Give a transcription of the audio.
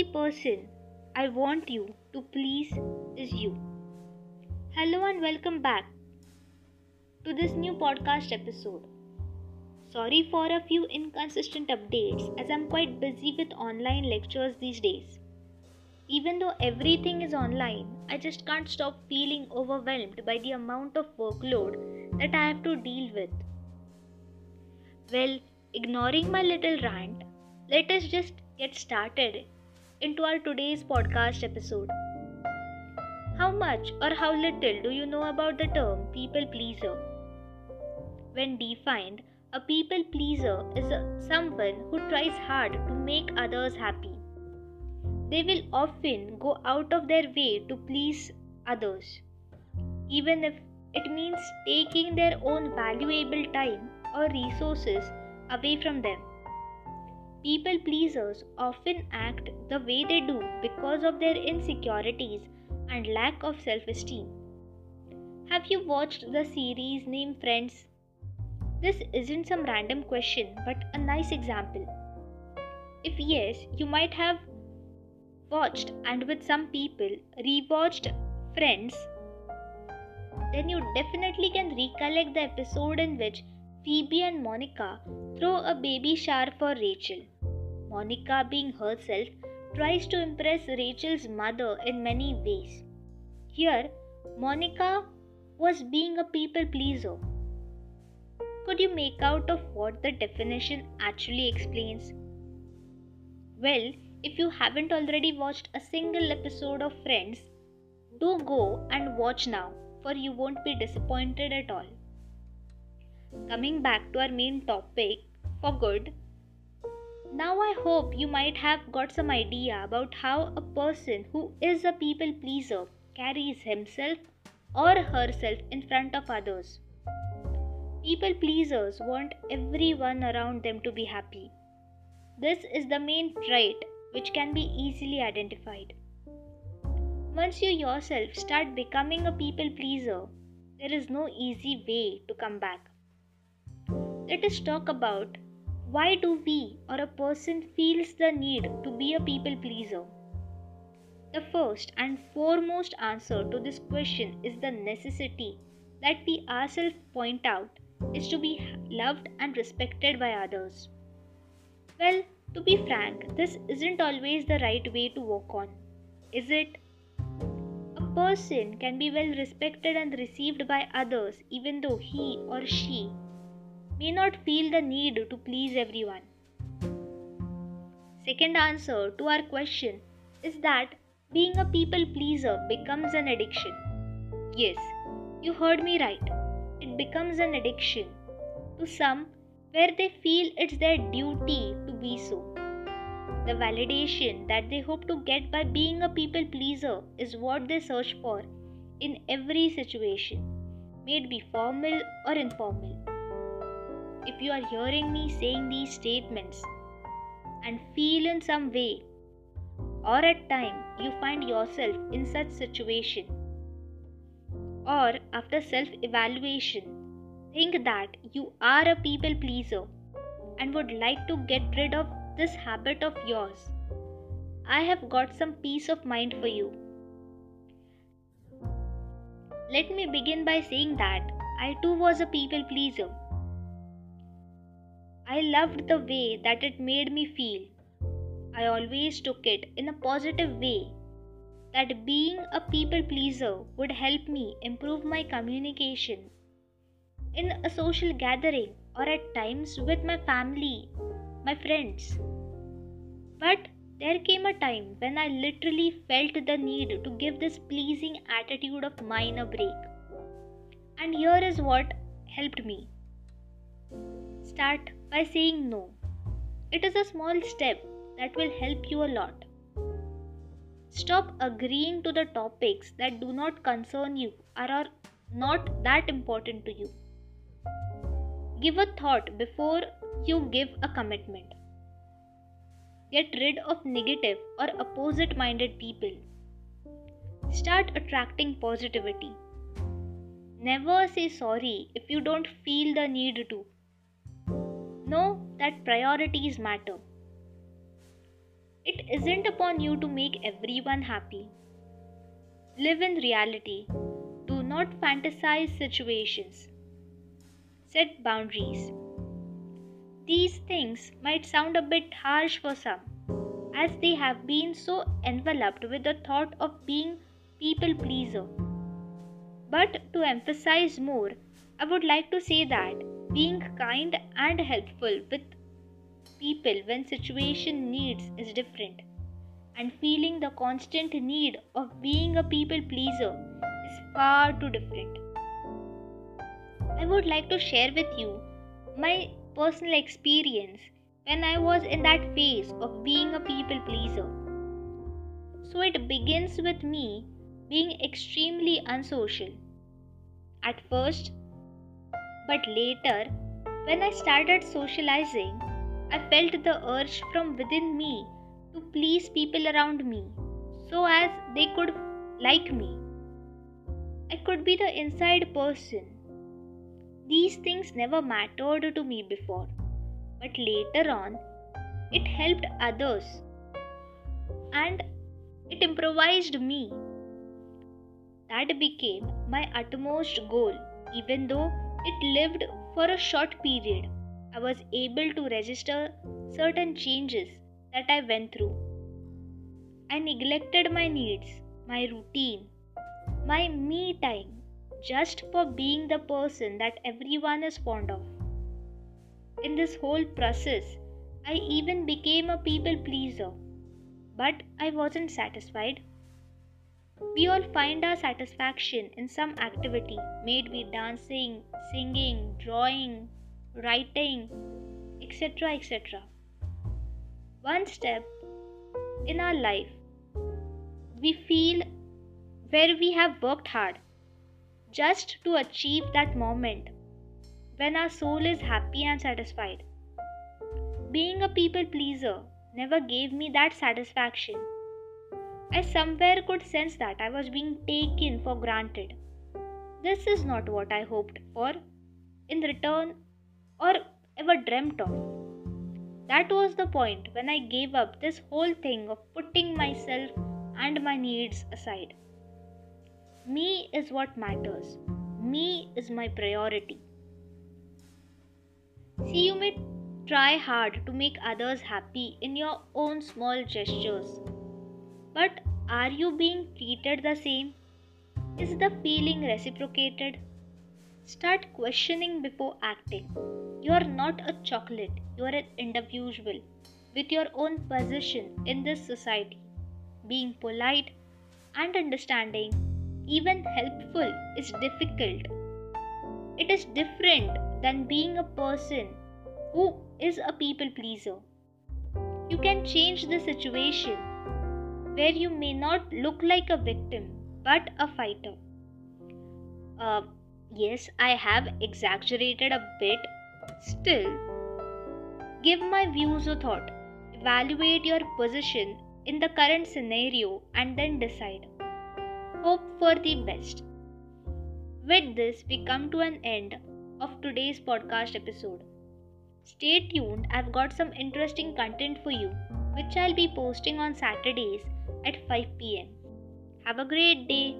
only person I want you to please is you. Hello and welcome back to this new podcast episode. Sorry for a few inconsistent updates as I'm quite busy with online lectures these days. Even though everything is online, I just can't stop feeling overwhelmed by the amount of workload that I have to deal with. Well, ignoring my little rant, let us just get started into our today's podcast episode. How much or how little do you know about the term people pleaser? When defined, a people pleaser is a, someone who tries hard to make others happy. They will often go out of their way to please others, even if it means taking their own valuable time or resources away from them. People pleasers often act the way they do because of their insecurities and lack of self esteem. Have you watched the series named Friends? This isn't some random question, but a nice example. If yes, you might have watched and with some people rewatched Friends, then you definitely can recollect the episode in which Phoebe and Monica throw a baby shower for Rachel. Monica, being herself, tries to impress Rachel's mother in many ways. Here, Monica was being a people pleaser. Could you make out of what the definition actually explains? Well, if you haven't already watched a single episode of Friends, do go and watch now, for you won't be disappointed at all. Coming back to our main topic for good, now I hope you might have got some idea about how a person who is a people pleaser carries himself or herself in front of others. People pleasers want everyone around them to be happy. This is the main trait which can be easily identified. Once you yourself start becoming a people pleaser, there is no easy way to come back. Let us talk about why do we or a person feels the need to be a people pleaser? The first and foremost answer to this question is the necessity that we ourselves point out is to be loved and respected by others. Well, to be frank, this isn't always the right way to work on, is it? A person can be well respected and received by others even though he or she may not feel the need to please everyone. Second answer to our question is that being a people pleaser becomes an addiction. Yes, you heard me right. It becomes an addiction. To some, where they feel it's their duty to be so. The validation that they hope to get by being a people pleaser is what they search for in every situation, may it be formal or informal if you are hearing me saying these statements and feel in some way or at time you find yourself in such situation or after self evaluation think that you are a people pleaser and would like to get rid of this habit of yours i have got some peace of mind for you. Let me begin by saying that i too was a people pleaser I loved the way that it made me feel. I always took it in a positive way that being a people pleaser would help me improve my communication in a social gathering or at times with my family, my friends. But there came a time when I literally felt the need to give this pleasing attitude of mine a break. And here is what helped me. Start by saying no. It is a small step that will help you a lot. Stop agreeing to the topics that do not concern you or are not that important to you. Give a thought before you give a commitment. Get rid of negative or opposite minded people. Start attracting positivity. Never say sorry if you don't feel the need to. Know that priorities matter. It isn't upon you to make everyone happy. Live in reality. Do not fantasize situations. Set boundaries. These things might sound a bit harsh for some, as they have been so enveloped with the thought of being people pleaser. But to emphasize more, I would like to say that being kind and helpful with people when situation needs is different and feeling the constant need of being a people pleaser is far too different. I would like to share with you my personal experience when I was in that phase of being a people pleaser. So it begins with me being extremely unsocial. At first, but later, when I started socializing, I felt the urge from within me to please people around me so as they could like me. I could be the inside person. These things never mattered to me before, but later on, it helped others and it improvised me. That became my utmost goal, even though it lived for a short period. I was able to register certain changes that I went through. I neglected my needs, my routine, my me time just for being the person that everyone is fond of. In this whole process, I even became a people pleaser, but I wasn't satisfied. We all find our satisfaction in some activity, may it be dancing, singing, drawing, writing, etc. etc one step in our life we feel where we have worked hard just to achieve that moment when our soul is happy and satisfied. Being a people pleaser never gave me that satisfaction. I somewhere could sense that I was being taken for granted. This is not what I hoped for in return or ever dreamt of. That was the point when I gave up this whole thing of putting myself and my needs aside. Me is what matters. Me is my priority. See, you may try hard to make others happy in your own small gestures. But are you being treated the same? Is the feeling reciprocated? Start questioning before acting. You are not a chocolate, you are an individual with your own position in this society. Being polite and understanding, even helpful, is difficult. It is different than being a person who is a people pleaser. You can change the situation where you may not look like a victim but a fighter. Uh, yes, I have exaggerated a bit Still, give my views a thought. Evaluate your position in the current scenario and then decide. Hope for the best. With this, we come to an end of today's podcast episode. Stay tuned, I've got some interesting content for you, which I'll be posting on Saturdays at 5 pm. Have a great day.